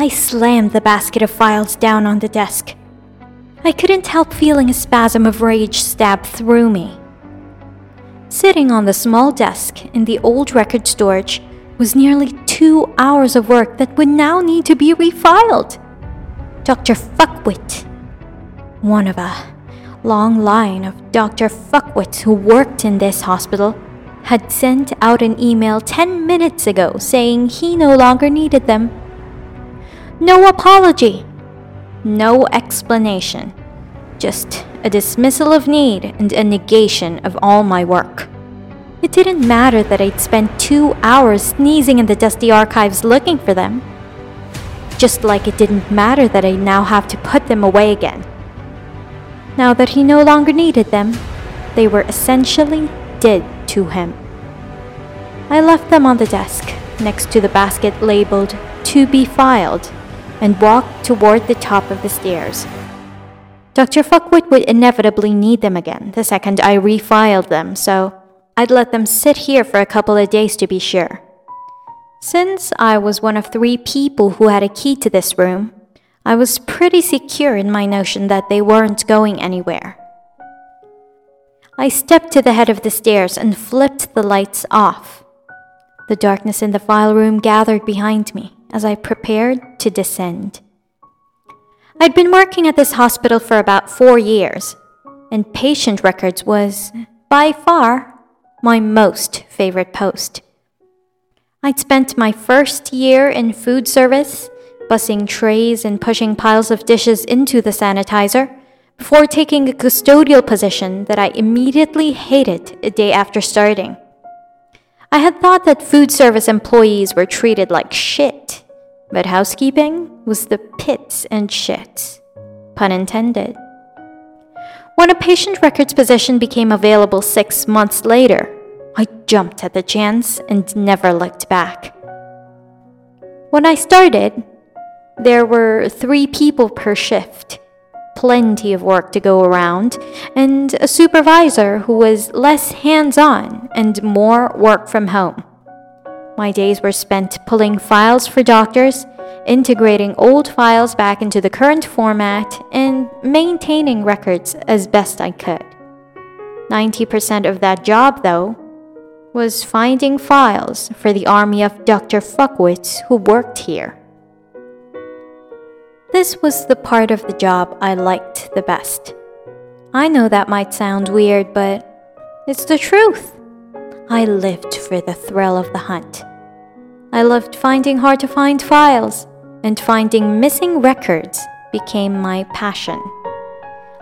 I slammed the basket of files down on the desk. I couldn't help feeling a spasm of rage stab through me. Sitting on the small desk in the old record storage was nearly two hours of work that would now need to be refiled. Dr. Fuckwit, one of a long line of Dr. Fuckwits who worked in this hospital, had sent out an email 10 minutes ago saying he no longer needed them. No apology, no explanation, just a dismissal of need and a negation of all my work. It didn't matter that I'd spent two hours sneezing in the dusty archives looking for them. Just like it didn't matter that I now have to put them away again. Now that he no longer needed them, they were essentially dead to him. I left them on the desk, next to the basket labeled To Be Filed, and walked toward the top of the stairs. Dr. Fuckwit would inevitably need them again the second I refiled them, so I'd let them sit here for a couple of days to be sure. Since I was one of three people who had a key to this room, I was pretty secure in my notion that they weren't going anywhere. I stepped to the head of the stairs and flipped the lights off. The darkness in the file room gathered behind me as I prepared to descend. I'd been working at this hospital for about four years, and patient records was, by far, my most favorite post. I'd spent my first year in food service, bussing trays and pushing piles of dishes into the sanitizer, before taking a custodial position that I immediately hated a day after starting. I had thought that food service employees were treated like shit, but housekeeping was the pits and shits. Pun intended. When a patient records position became available six months later, I jumped at the chance and never looked back. When I started, there were three people per shift, plenty of work to go around, and a supervisor who was less hands on and more work from home. My days were spent pulling files for doctors integrating old files back into the current format, and maintaining records as best I could. 90% of that job, though, was finding files for the army of Dr. Fuckwits who worked here. This was the part of the job I liked the best. I know that might sound weird, but it's the truth. I lived for the thrill of the hunt. I loved finding hard to find files, and finding missing records became my passion.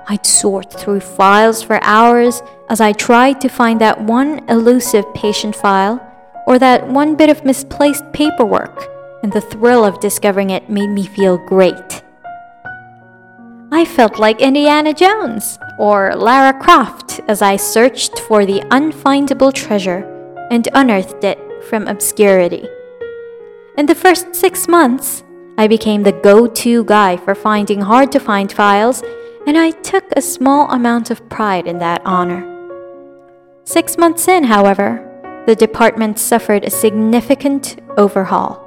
I'd sort through files for hours as I tried to find that one elusive patient file or that one bit of misplaced paperwork, and the thrill of discovering it made me feel great. I felt like Indiana Jones or Lara Croft as I searched for the unfindable treasure and unearthed it from obscurity. In the first six months, I became the go to guy for finding hard to find files, and I took a small amount of pride in that honor. Six months in, however, the department suffered a significant overhaul.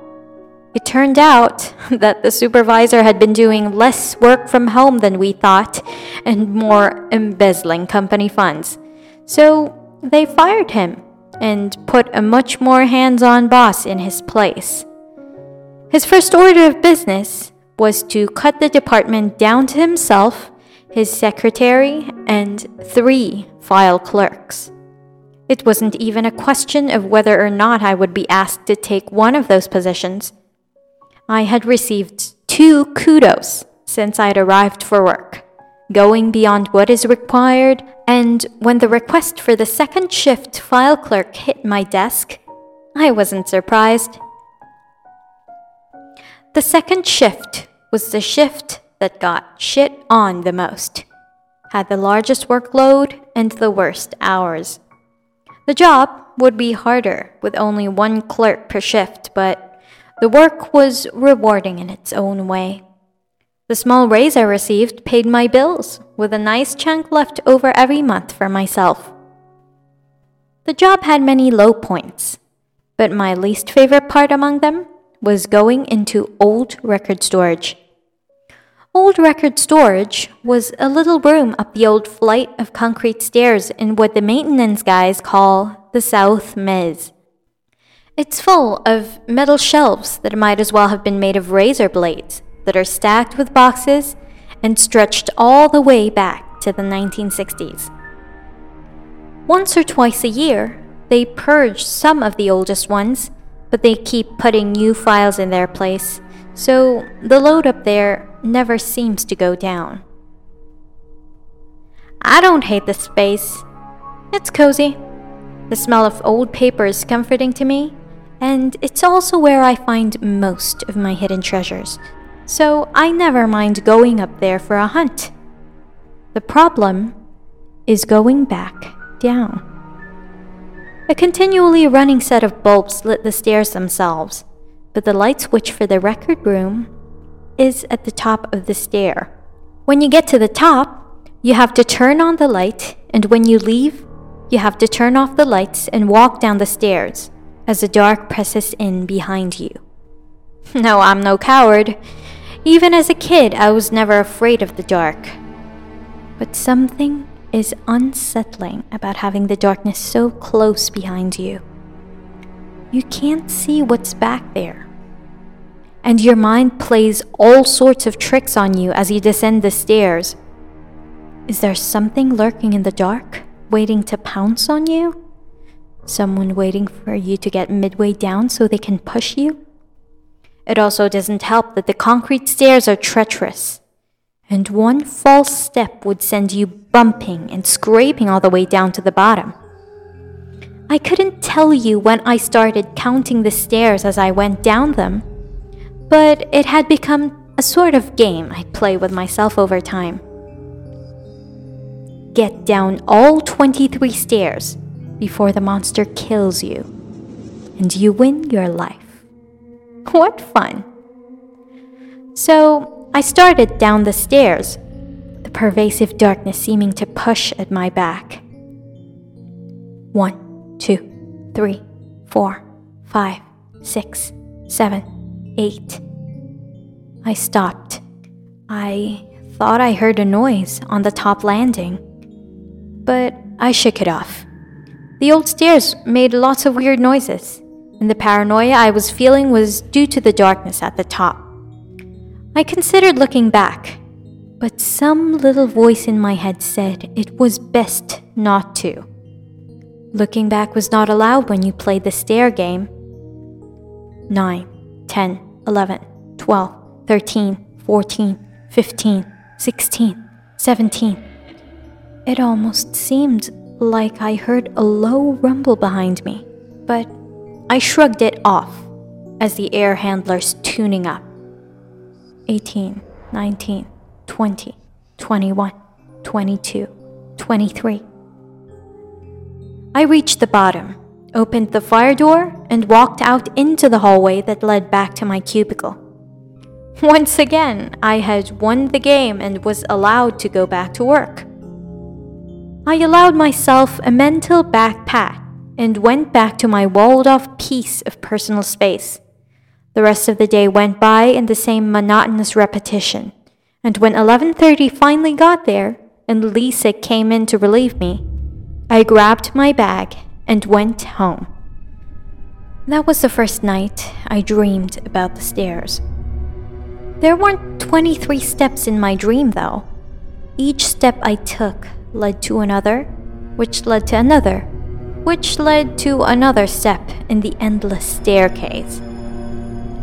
It turned out that the supervisor had been doing less work from home than we thought and more embezzling company funds. So they fired him and put a much more hands on boss in his place. His first order of business was to cut the department down to himself, his secretary, and three file clerks. It wasn't even a question of whether or not I would be asked to take one of those positions. I had received two kudos since I'd arrived for work, going beyond what is required, and when the request for the second shift file clerk hit my desk, I wasn't surprised. The second shift was the shift that got shit on the most, had the largest workload and the worst hours. The job would be harder with only one clerk per shift, but the work was rewarding in its own way. The small raise I received paid my bills, with a nice chunk left over every month for myself. The job had many low points, but my least favorite part among them was going into old record storage. Old record storage was a little room up the old flight of concrete stairs in what the maintenance guys call the South Mez. It's full of metal shelves that might as well have been made of razor blades that are stacked with boxes and stretched all the way back to the 1960s. Once or twice a year, they purge some of the oldest ones, but they keep putting new files in their place, so the load up there never seems to go down. I don't hate the space. It's cozy. The smell of old paper is comforting to me, and it's also where I find most of my hidden treasures, so I never mind going up there for a hunt. The problem is going back down. A continually running set of bulbs lit the stairs themselves, but the light switch for the record room is at the top of the stair. When you get to the top, you have to turn on the light, and when you leave, you have to turn off the lights and walk down the stairs as the dark presses in behind you. No, I'm no coward. Even as a kid, I was never afraid of the dark. But something is unsettling about having the darkness so close behind you. You can't see what's back there and your mind plays all sorts of tricks on you as you descend the stairs. Is there something lurking in the dark, waiting to pounce on you? Someone waiting for you to get midway down so they can push you? It also doesn't help that the concrete stairs are treacherous, and one false step would send you bumping and scraping all the way down to the bottom. I couldn't tell you when I started counting the stairs as I went down them but it had become a sort of game I play with myself over time. Get down all 23 stairs before the monster kills you, and you win your life. What fun! So I started down the stairs, the pervasive darkness seeming to push at my back. One, two, three, four, five, six, seven eight. I stopped. I thought I heard a noise on the top landing, but I shook it off. The old stairs made lots of weird noises, and the paranoia I was feeling was due to the darkness at the top. I considered looking back, but some little voice in my head said it was best not to. Looking back was not allowed when you played the stair game. 9, 10, 11, 12, 13, 14, 15, 16, 17. It almost seemed like I heard a low rumble behind me, but I shrugged it off as the air handler's tuning up. 18, 19, 20, 21, 22, 23. I reached the bottom opened the fire door, and walked out into the hallway that led back to my cubicle. Once again, I had won the game and was allowed to go back to work. I allowed myself a mental backpack and went back to my walled off piece of personal space. The rest of the day went by in the same monotonous repetition, and when 11:30 finally got there and Lisa came in to relieve me, I grabbed my bag and went home. That was the first night I dreamed about the stairs. There weren't 23 steps in my dream, though. Each step I took led to another, which led to another, which led to another step in the endless staircase.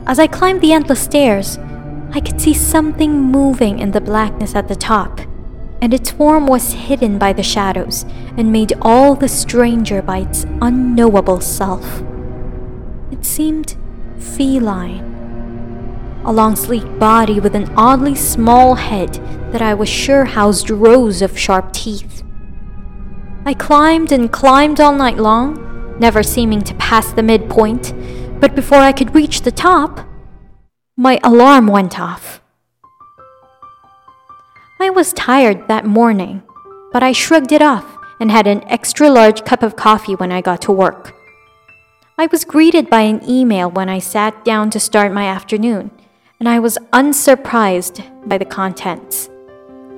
As I climbed the endless stairs, I could see something moving in the blackness at the top and its form was hidden by the shadows and made all the stranger by its unknowable self. It seemed feline. A long, sleek body with an oddly small head that I was sure housed rows of sharp teeth. I climbed and climbed all night long, never seeming to pass the midpoint, but before I could reach the top, my alarm went off. I was tired that morning, but I shrugged it off and had an extra large cup of coffee when I got to work. I was greeted by an email when I sat down to start my afternoon, and I was unsurprised by the contents.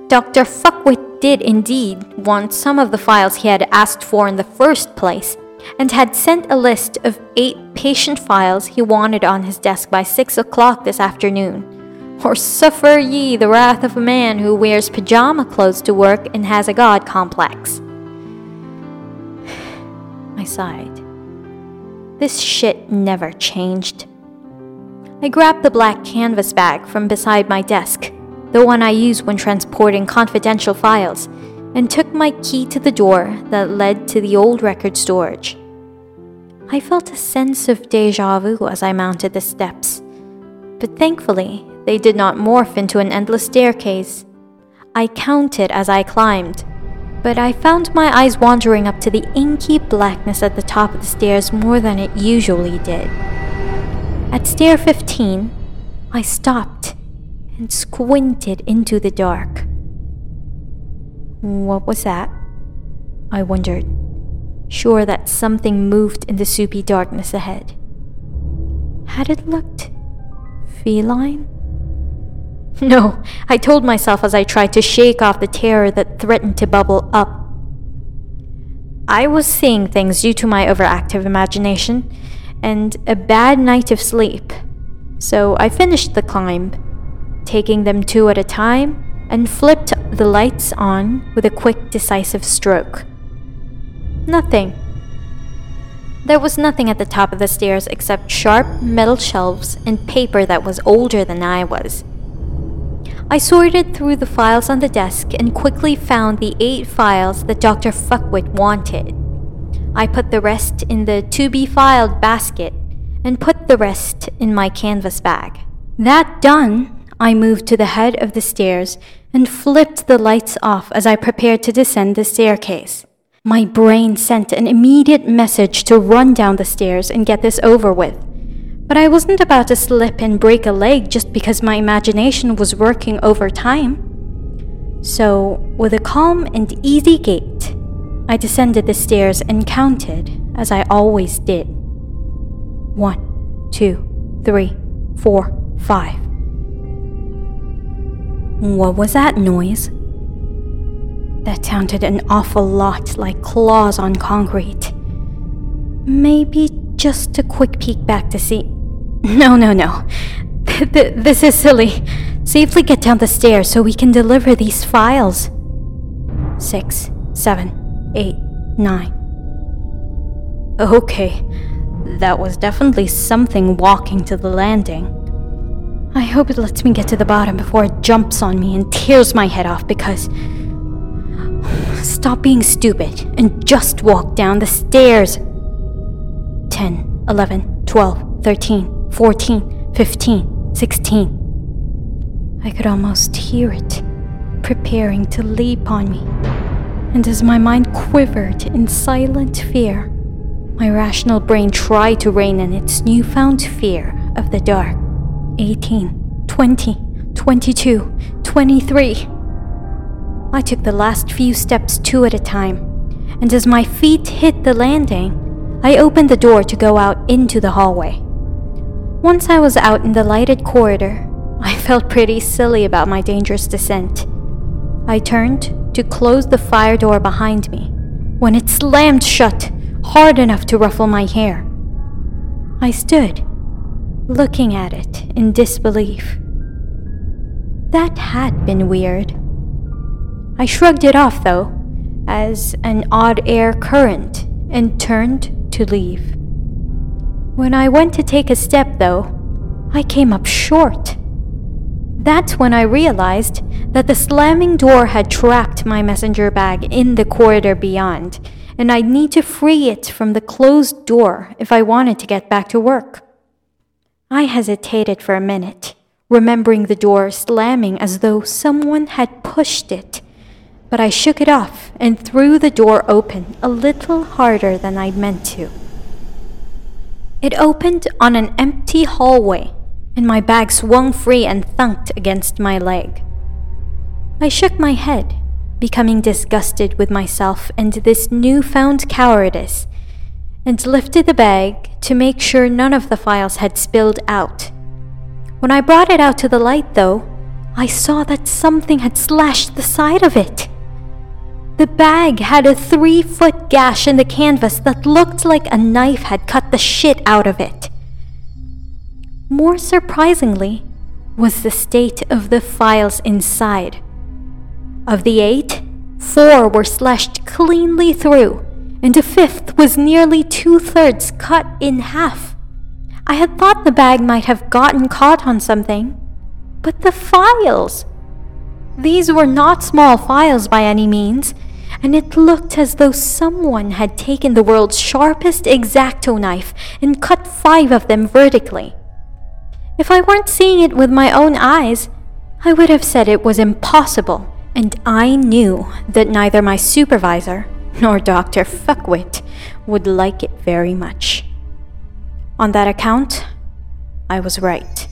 Dr. Fuckwit did indeed want some of the files he had asked for in the first place, and had sent a list of eight patient files he wanted on his desk by six o'clock this afternoon. Or suffer ye the wrath of a man who wears pajama clothes to work and has a god complex. I sighed. This shit never changed. I grabbed the black canvas bag from beside my desk the one I use when transporting confidential files, and took my key to the door that led to the old record storage. I felt a sense of deja vu as I mounted the steps, but thankfully, they did not morph into an endless staircase. I counted as I climbed, but I found my eyes wandering up to the inky blackness at the top of the stairs more than it usually did. At stair 15, I stopped and squinted into the dark. What was that? I wondered, sure that something moved in the soupy darkness ahead. Had it looked feline? No, I told myself as I tried to shake off the terror that threatened to bubble up. I was seeing things due to my overactive imagination and a bad night of sleep, so I finished the climb taking them two at a time, and flipped the lights on with a quick, decisive stroke. Nothing. There was nothing at the top of the stairs except sharp metal shelves and paper that was older than I was. I sorted through the files on the desk and quickly found the eight files that Dr. Fuckwit wanted. I put the rest in the to be filed basket and put the rest in my canvas bag. That done, I moved to the head of the stairs and flipped the lights off as I prepared to descend the staircase. My brain sent an immediate message to run down the stairs and get this over with. But I wasn't about to slip and break a leg just because my imagination was working overtime. So, with a calm and easy gait, I descended the stairs and counted, as I always did. One, two, three, four, five. What was that noise? That sounded an awful lot like claws on concrete. Maybe just a quick peek back to see. No, no, no. this is silly. Safely get down the stairs so we can deliver these files. Six, seven, eight, nine. Okay, that was definitely something walking to the landing. I hope it lets me get to the bottom before it jumps on me and tears my head off because. Stop being stupid and just walk down the stairs. 10, 11, 12, 13, 14, 15, 16. I could almost hear it, preparing to leap on me. And as my mind quivered in silent fear, my rational brain tried to rein in its newfound fear of the dark. 18, 20, 22, 23. I took the last few steps two at a time, and as my feet hit the landing, I opened the door to go out into the hallway. Once I was out in the lighted corridor, I felt pretty silly about my dangerous descent. I turned to close the fire door behind me when it slammed shut hard enough to ruffle my hair. I stood, looking at it in disbelief. That had been weird. I shrugged it off, though, as an odd air current, and turned to leave. When I went to take a step, though, I came up short. That's when I realized that the slamming door had trapped my messenger bag in the corridor beyond, and I'd need to free it from the closed door if I wanted to get back to work. I hesitated for a minute, remembering the door slamming as though someone had pushed it. But I shook it off and threw the door open a little harder than I'd meant to. It opened on an empty hallway, and my bag swung free and thunked against my leg. I shook my head, becoming disgusted with myself and this newfound cowardice, and lifted the bag to make sure none of the files had spilled out. When I brought it out to the light, though, I saw that something had slashed the side of it. The bag had a three foot gash in the canvas that looked like a knife had cut the shit out of it. More surprisingly, was the state of the files inside. Of the eight, four were slashed cleanly through, and a fifth was nearly two thirds cut in half. I had thought the bag might have gotten caught on something. But the files! These were not small files by any means, and it looked as though someone had taken the world's sharpest X-Acto knife and cut five of them vertically. If I weren't seeing it with my own eyes, I would have said it was impossible, and I knew that neither my supervisor nor Dr. Fuckwit would like it very much. On that account, I was right.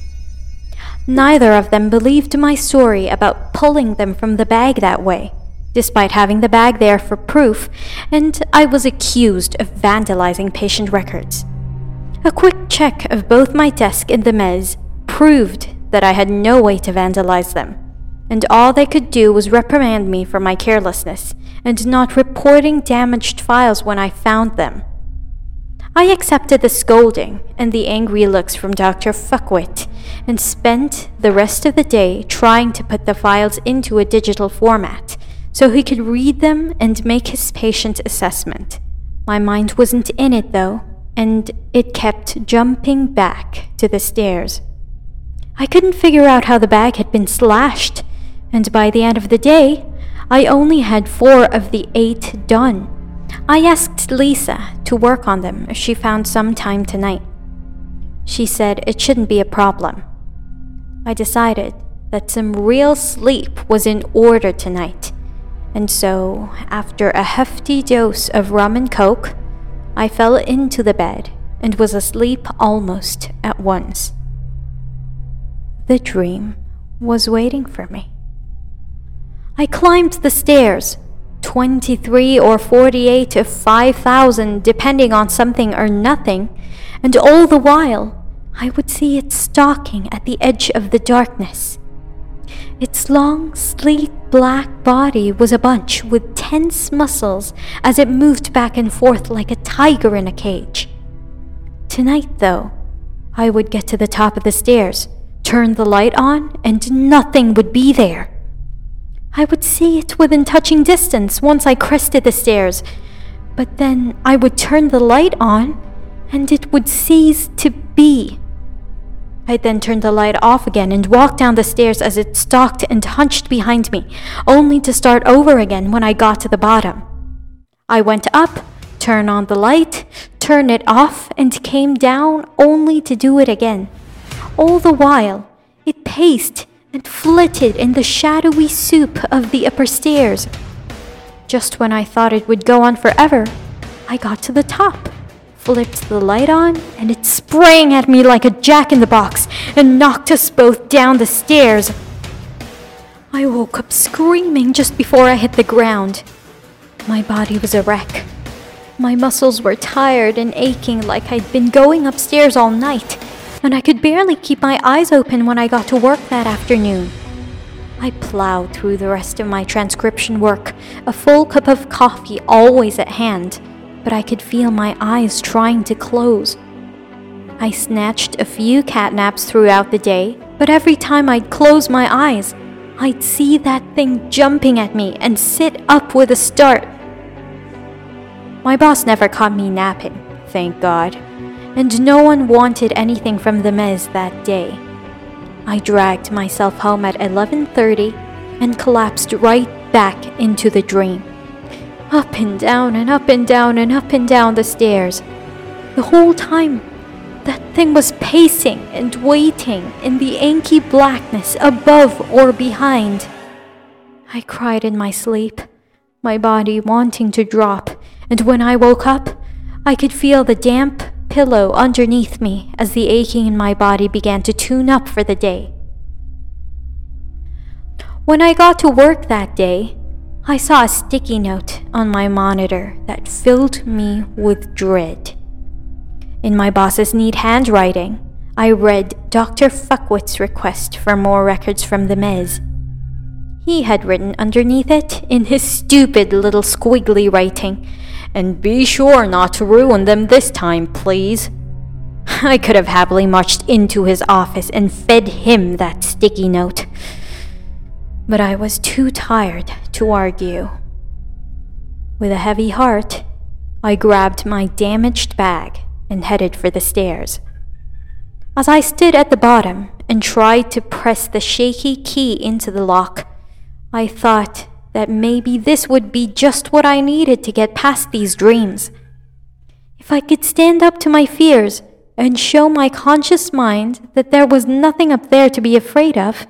Neither of them believed my story about pulling them from the bag that way, despite having the bag there for proof, and I was accused of vandalizing patient records. A quick check of both my desk and the mez proved that I had no way to vandalize them, and all they could do was reprimand me for my carelessness and not reporting damaged files when I found them. I accepted the scolding and the angry looks from Dr. Fuckwit and spent the rest of the day trying to put the files into a digital format so he could read them and make his patient assessment. My mind wasn't in it though, and it kept jumping back to the stairs. I couldn't figure out how the bag had been slashed, and by the end of the day, I only had four of the eight done. I asked Lisa to work on them if she found some time tonight. She said it shouldn't be a problem. I decided that some real sleep was in order tonight, and so, after a hefty dose of rum and coke, I fell into the bed and was asleep almost at once. The dream was waiting for me. I climbed the stairs 23 or 48 of 5,000, depending on something or nothing, and all the while I would see it stalking at the edge of the darkness. Its long, sleek black body was a bunch with tense muscles as it moved back and forth like a tiger in a cage. Tonight, though, I would get to the top of the stairs, turn the light on, and nothing would be there. I would see it within touching distance once I crested the stairs, but then I would turn the light on and it would cease to be. I then turned the light off again and walked down the stairs as it stalked and hunched behind me, only to start over again when I got to the bottom. I went up, turned on the light, turned it off, and came down only to do it again. All the while, it paced and flitted in the shadowy soup of the upper stairs. Just when I thought it would go on forever, I got to the top, flipped the light on, and it sprang at me like a jack in the box and knocked us both down the stairs. I woke up screaming just before I hit the ground. My body was a wreck. My muscles were tired and aching like I'd been going upstairs all night and I could barely keep my eyes open when I got to work that afternoon. I plowed through the rest of my transcription work, a full cup of coffee always at hand, but I could feel my eyes trying to close. I snatched a few cat naps throughout the day, but every time I'd close my eyes, I'd see that thing jumping at me and sit up with a start. My boss never caught me napping, thank God and no one wanted anything from the mez that day. I dragged myself home at 11:30 and collapsed right back into the dream. Up and down and up and down and up and down the stairs. The whole time, that thing was pacing and waiting in the inky blackness above or behind. I cried in my sleep, my body wanting to drop, and when I woke up, I could feel the damp, pillow underneath me as the aching in my body began to tune up for the day. When I got to work that day, I saw a sticky note on my monitor that filled me with dread. In my boss's neat handwriting, I read Dr. Fuckwit's request for more records from the Mez. He had written underneath it, in his stupid little squiggly writing, and be sure not to ruin them this time, please. I could have happily marched into his office and fed him that sticky note. But I was too tired to argue. With a heavy heart, I grabbed my damaged bag and headed for the stairs. As I stood at the bottom and tried to press the shaky key into the lock, I thought that maybe this would be just what I needed to get past these dreams. If I could stand up to my fears and show my conscious mind that there was nothing up there to be afraid of,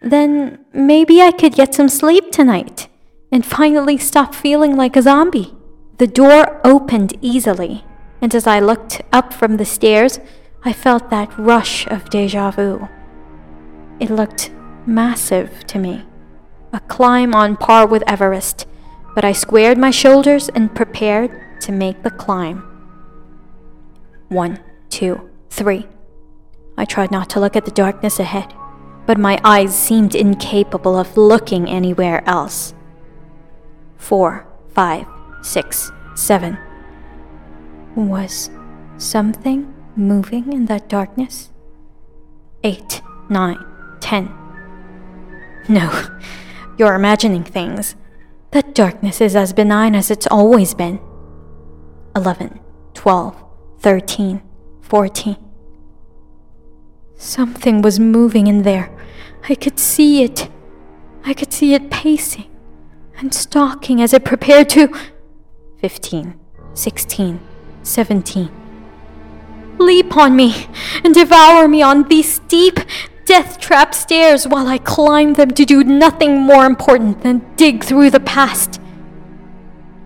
then maybe I could get some sleep tonight and finally stop feeling like a zombie. The door opened easily, and as I looked up from the stairs, I felt that rush of deja vu. It looked massive to me, a climb on par with Everest, but I squared my shoulders and prepared to make the climb. One, two, three. I tried not to look at the darkness ahead, but my eyes seemed incapable of looking anywhere else four, five, six, seven. Was something moving in that darkness? Eight, nine, ten. No, you're imagining things. That darkness is as benign as it's always been. Eleven, twelve, thirteen, fourteen. Something was moving in there. I could see it. I could see it pacing and stalking as it prepared to. 15, 16, 17. Leap on me and devour me on these steep, death trap stairs while I climb them to do nothing more important than dig through the past.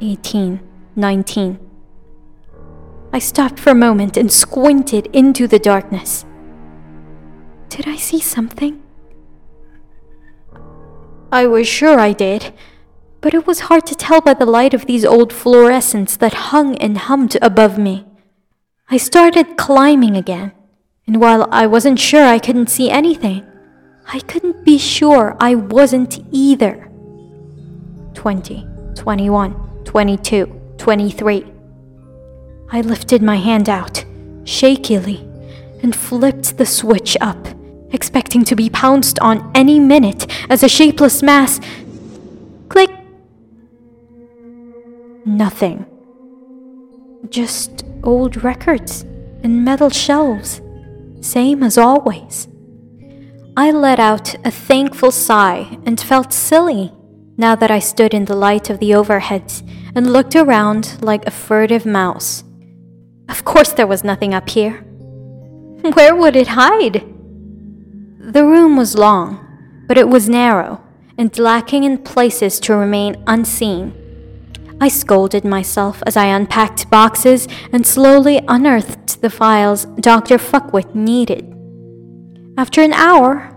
18, 19. I stopped for a moment and squinted into the darkness. Did I see something? I was sure I did but it was hard to tell by the light of these old fluorescents that hung and hummed above me. I started climbing again, and while I wasn't sure I couldn't see anything, I couldn't be sure I wasn't either. 20, 21, 22, 23. I lifted my hand out, shakily, and flipped the switch up, expecting to be pounced on any minute as a shapeless mass. Click! Nothing. Just old records and metal shelves, same as always. I let out a thankful sigh and felt silly now that I stood in the light of the overheads and looked around like a furtive mouse. Of course, there was nothing up here. Where would it hide? The room was long, but it was narrow and lacking in places to remain unseen. I scolded myself as I unpacked boxes and slowly unearthed the files Dr. Fuckwit needed. After an hour,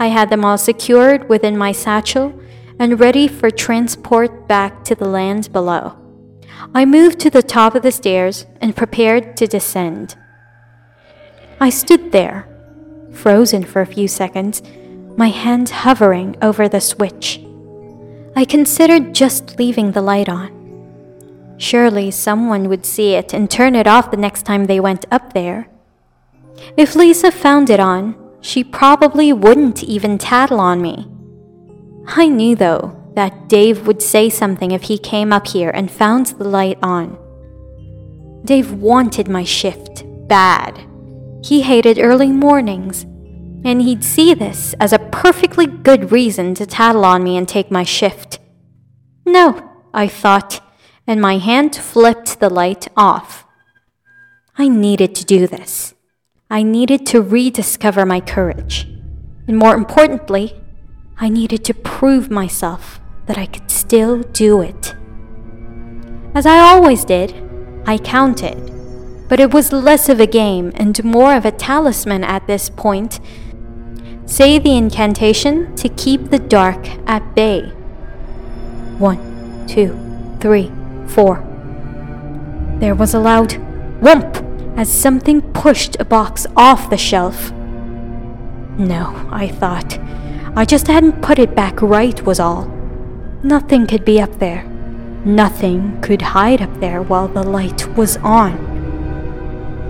I had them all secured within my satchel and ready for transport back to the land below. I moved to the top of the stairs and prepared to descend. I stood there, frozen for a few seconds, my hand hovering over the switch. I considered just leaving the light on. Surely someone would see it and turn it off the next time they went up there. If Lisa found it on, she probably wouldn't even tattle on me. I knew, though, that Dave would say something if he came up here and found the light on. Dave wanted my shift bad. He hated early mornings, and he'd see this as a perfectly good reason to tattle on me and take my shift. No, I thought, and my hand flipped the light off. I needed to do this. I needed to rediscover my courage. And more importantly, I needed to prove myself that I could still do it. As I always did, I counted, but it was less of a game and more of a talisman at this point Say the incantation to keep the dark at bay. One, two, three, four. There was a loud whump as something pushed a box off the shelf. No, I thought. I just hadn't put it back right, was all. Nothing could be up there. Nothing could hide up there while the light was on.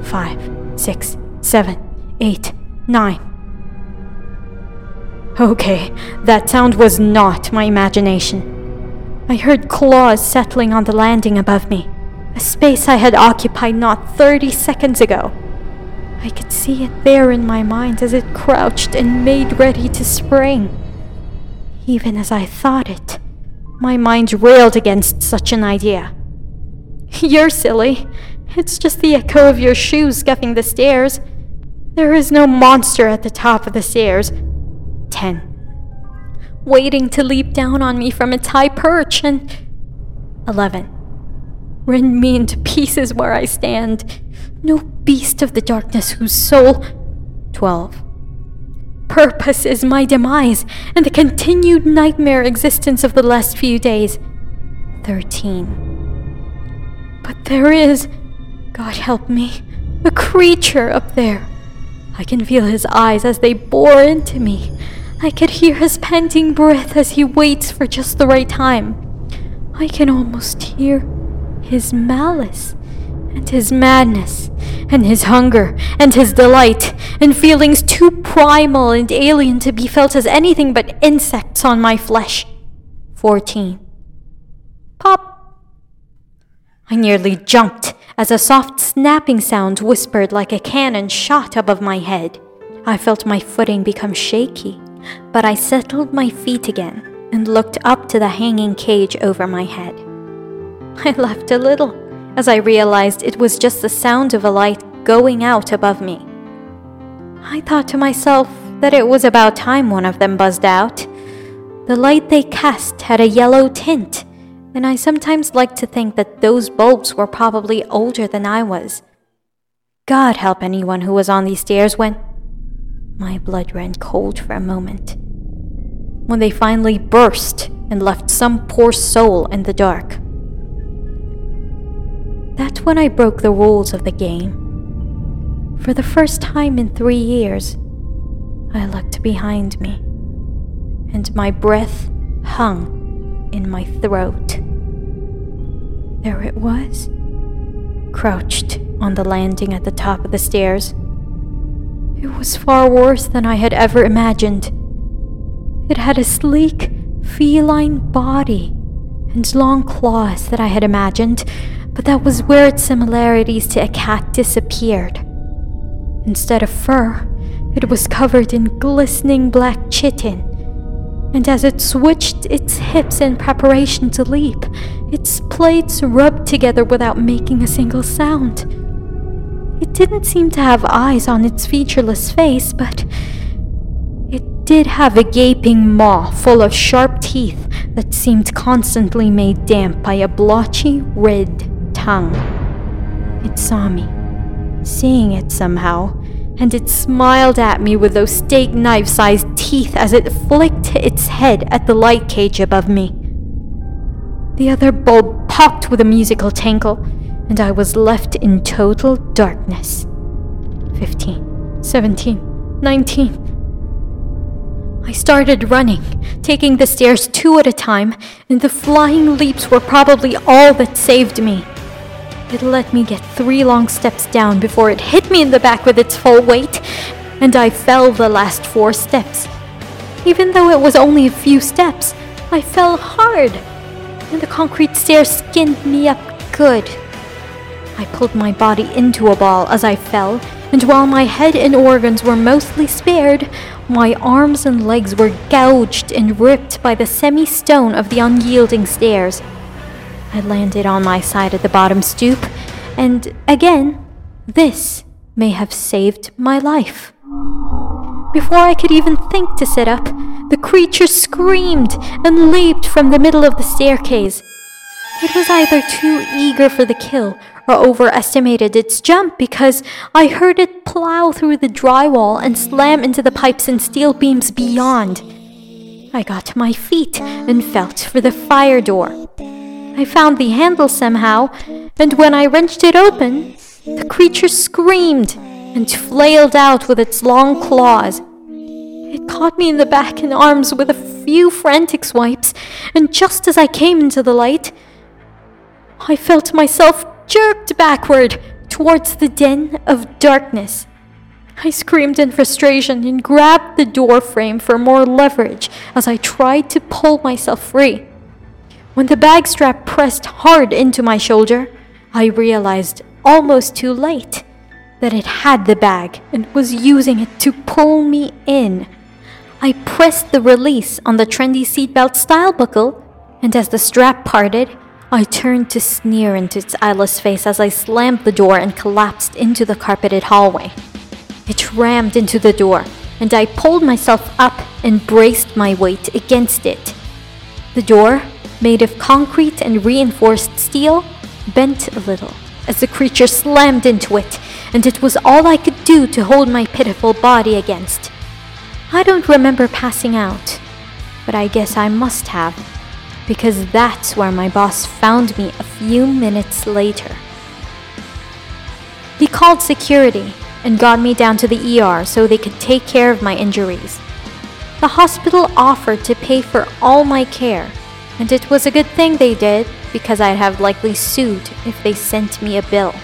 Five, six, seven, eight, nine. Okay, that sound was not my imagination. I heard claws settling on the landing above me, a space I had occupied not 30 seconds ago. I could see it there in my mind as it crouched and made ready to spring. Even as I thought it, my mind railed against such an idea. You're silly. It's just the echo of your shoes scuffing the stairs. There is no monster at the top of the stairs. 10. Waiting to leap down on me from its high perch, and 11. Rend me into pieces where I stand. No beast of the darkness whose soul. 12. Purpose is my demise, and the continued nightmare existence of the last few days. 13. But there is, God help me, a creature up there. I can feel his eyes as they bore into me. I could hear his panting breath as he waits for just the right time. I can almost hear his malice and his madness and his hunger and his delight and feelings too primal and alien to be felt as anything but insects on my flesh. 14. Pop! I nearly jumped as a soft snapping sound whispered like a cannon shot above my head. I felt my footing become shaky but I settled my feet again and looked up to the hanging cage over my head. I laughed a little as I realized it was just the sound of a light going out above me. I thought to myself that it was about time one of them buzzed out. The light they cast had a yellow tint, and I sometimes like to think that those bulbs were probably older than I was. God help anyone who was on these stairs when my blood ran cold for a moment. When they finally burst and left some poor soul in the dark. That's when I broke the rules of the game. For the first time in three years, I looked behind me, and my breath hung in my throat. There it was, crouched on the landing at the top of the stairs it was far worse than I had ever imagined. It had a sleek, feline body and long claws that I had imagined, but that was where its similarities to a cat disappeared. Instead of fur, it was covered in glistening black chitin, and as it switched its hips in preparation to leap, its plates rubbed together without making a single sound. It didn't seem to have eyes on its featureless face, but it did have a gaping maw full of sharp teeth that seemed constantly made damp by a blotchy red tongue. It saw me, seeing it somehow, and it smiled at me with those steak knife sized teeth as it flicked its head at the light cage above me. The other bulb popped with a musical tinkle and I was left in total darkness. 15, 17, 19. I started running, taking the stairs two at a time, and the flying leaps were probably all that saved me. It let me get three long steps down before it hit me in the back with its full weight, and I fell the last four steps. Even though it was only a few steps, I fell hard, and the concrete stairs skinned me up good. I pulled my body into a ball as I fell, and while my head and organs were mostly spared, my arms and legs were gouged and ripped by the semi stone of the unyielding stairs. I landed on my side at the bottom stoop, and again, this may have saved my life. Before I could even think to sit up, the creature screamed and leaped from the middle of the staircase. It was either too eager for the kill or overestimated its jump because I heard it plow through the drywall and slam into the pipes and steel beams beyond. I got to my feet and felt for the fire door. I found the handle somehow, and when I wrenched it open, The creature screamed and flailed out with its long claws. It caught me in the back and arms with a few frantic swipes, and just as I came into the light, I felt myself jerked backward towards the den of darkness. I screamed in frustration and grabbed the door frame for more leverage as I tried to pull myself free. When the bag strap pressed hard into my shoulder, I realized almost too late that it had the bag and was using it to pull me in. I pressed the release on the trendy seatbelt style buckle, and as the strap parted, I turned to sneer into its eyeless face as I slammed the door and collapsed into the carpeted hallway. It rammed into the door, and I pulled myself up and braced my weight against it. The door, made of concrete and reinforced steel, bent a little as the creature slammed into it, and it was all I could do to hold my pitiful body against. I don't remember passing out, but I guess I must have, because that's where my boss found me a few minutes later. He called security and got me down to the ER so they could take care of my injuries. The hospital offered to pay for all my care, and it was a good thing they did because I'd have likely sued if they sent me a bill.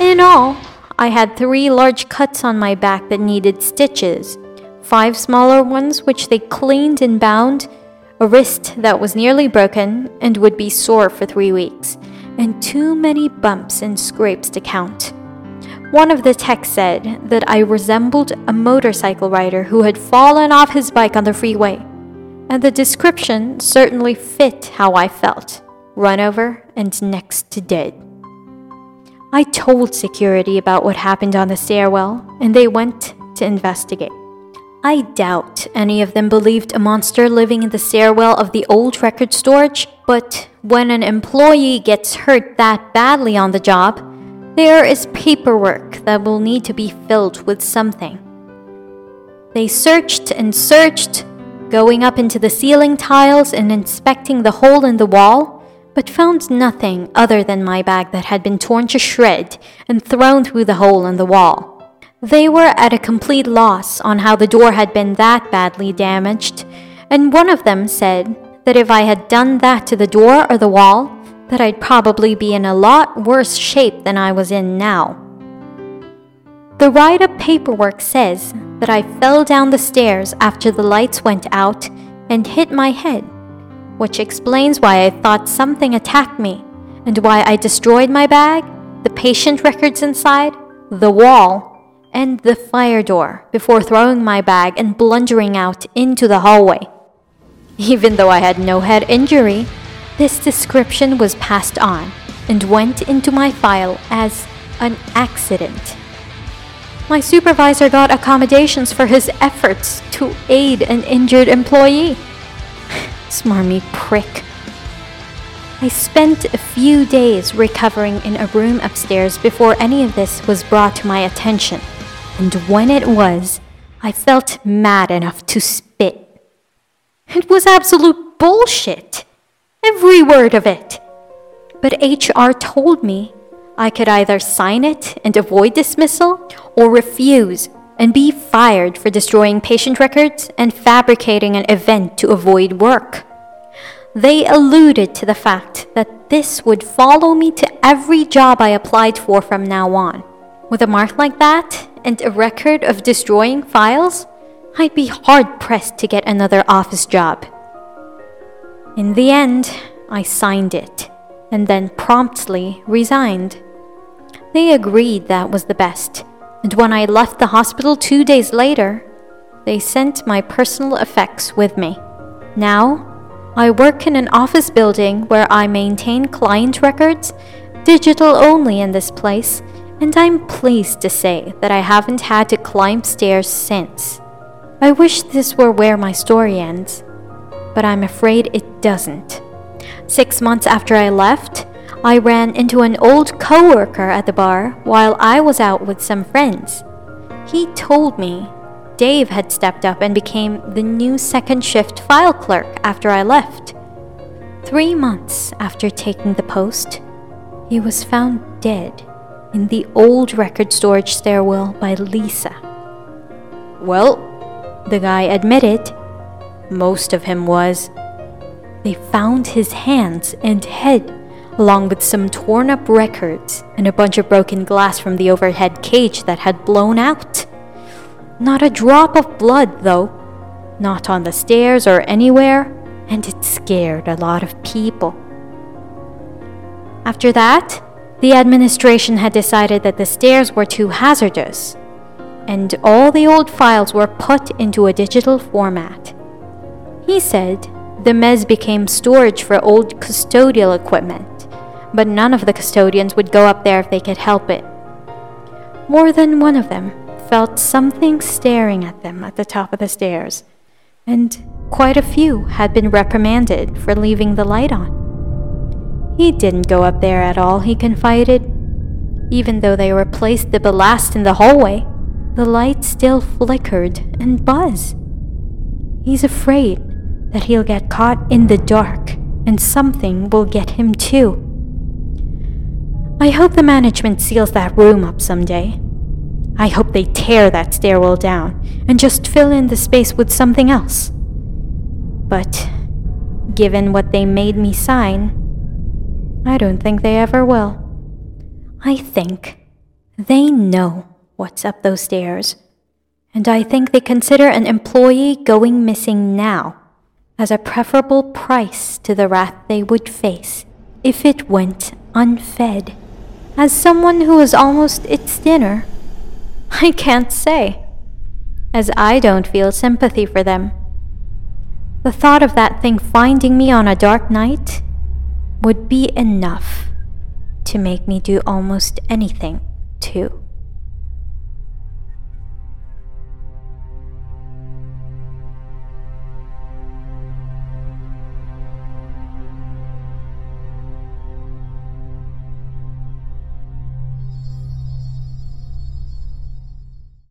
In all, I had three large cuts on my back that needed stitches, five smaller ones which they cleaned and bound, a wrist that was nearly broken and would be sore for three weeks, and too many bumps and scrapes to count. One of the techs said that I resembled a motorcycle rider who had fallen off his bike on the freeway and the description certainly fit how I felt run over and next to dead. I told security about what happened on the stairwell, and they went to investigate. I doubt any of them believed a monster living in the stairwell of the old record storage, but when an employee gets hurt that badly on the job, there is paperwork that will need to be filled with something. They searched and searched, going up into the ceiling tiles and inspecting the hole in the wall, but found nothing other than my bag that had been torn to shred and thrown through the hole in the wall. They were at a complete loss on how the door had been that badly damaged, and one of them said that if I had done that to the door or the wall, that I'd probably be in a lot worse shape than I was in now. The write up paperwork says that I fell down the stairs after the lights went out and hit my head, which explains why I thought something attacked me and why I destroyed my bag, the patient records inside, the wall, and the fire door before throwing my bag and blundering out into the hallway. Even though I had no head injury, this description was passed on and went into my file as an accident. My supervisor got accommodations for his efforts to aid an injured employee. Smarmy prick. I spent a few days recovering in a room upstairs before any of this was brought to my attention, and when it was, I felt mad enough to spit. It was absolute bullshit. Every word of it. But HR told me I could either sign it and avoid dismissal or refuse and be fired for destroying patient records and fabricating an event to avoid work. They alluded to the fact that this would follow me to every job I applied for from now on. With a mark like that and a record of destroying files, I'd be hard pressed to get another office job. In the end, I signed it and then promptly resigned. They agreed that was the best, and when I left the hospital two days later, they sent my personal effects with me. Now, I work in an office building where I maintain client records, digital only in this place, and I'm pleased to say that I haven't had to climb stairs since. I wish this were where my story ends, but I'm afraid it doesn't. Six months after I left, I ran into an old coworker at the bar while I was out with some friends. He told me Dave had stepped up and became the new second shift file clerk after I left. Three months after taking the post, he was found dead in the old record storage stairwell by Lisa. Well, the guy admitted, most of him was. They found his hands and head, along with some torn up records and a bunch of broken glass from the overhead cage that had blown out. Not a drop of blood, though. Not on the stairs or anywhere, and it scared a lot of people. After that, the administration had decided that the stairs were too hazardous, and all the old files were put into a digital format. He said the mez became storage for old custodial equipment, but none of the custodians would go up there if they could help it. More than one of them felt something staring at them at the top of the stairs, and quite a few had been reprimanded for leaving the light on. He didn't go up there at all, he confided. Even though they replaced the ballast in the hallway, the light still flickered and buzzed. He's afraid that he'll get caught in the dark and something will get him too. I hope the management seals that room up someday. I hope they tear that stairwell down and just fill in the space with something else. But given what they made me sign, I don't think they ever will. I think they know what's up those stairs, and I think they consider an employee going missing now as a preferable price to the wrath they would face if it went unfed. As someone who is almost its dinner, I can't say, as I don't feel sympathy for them. The thought of that thing finding me on a dark night would be enough to make me do almost anything, too.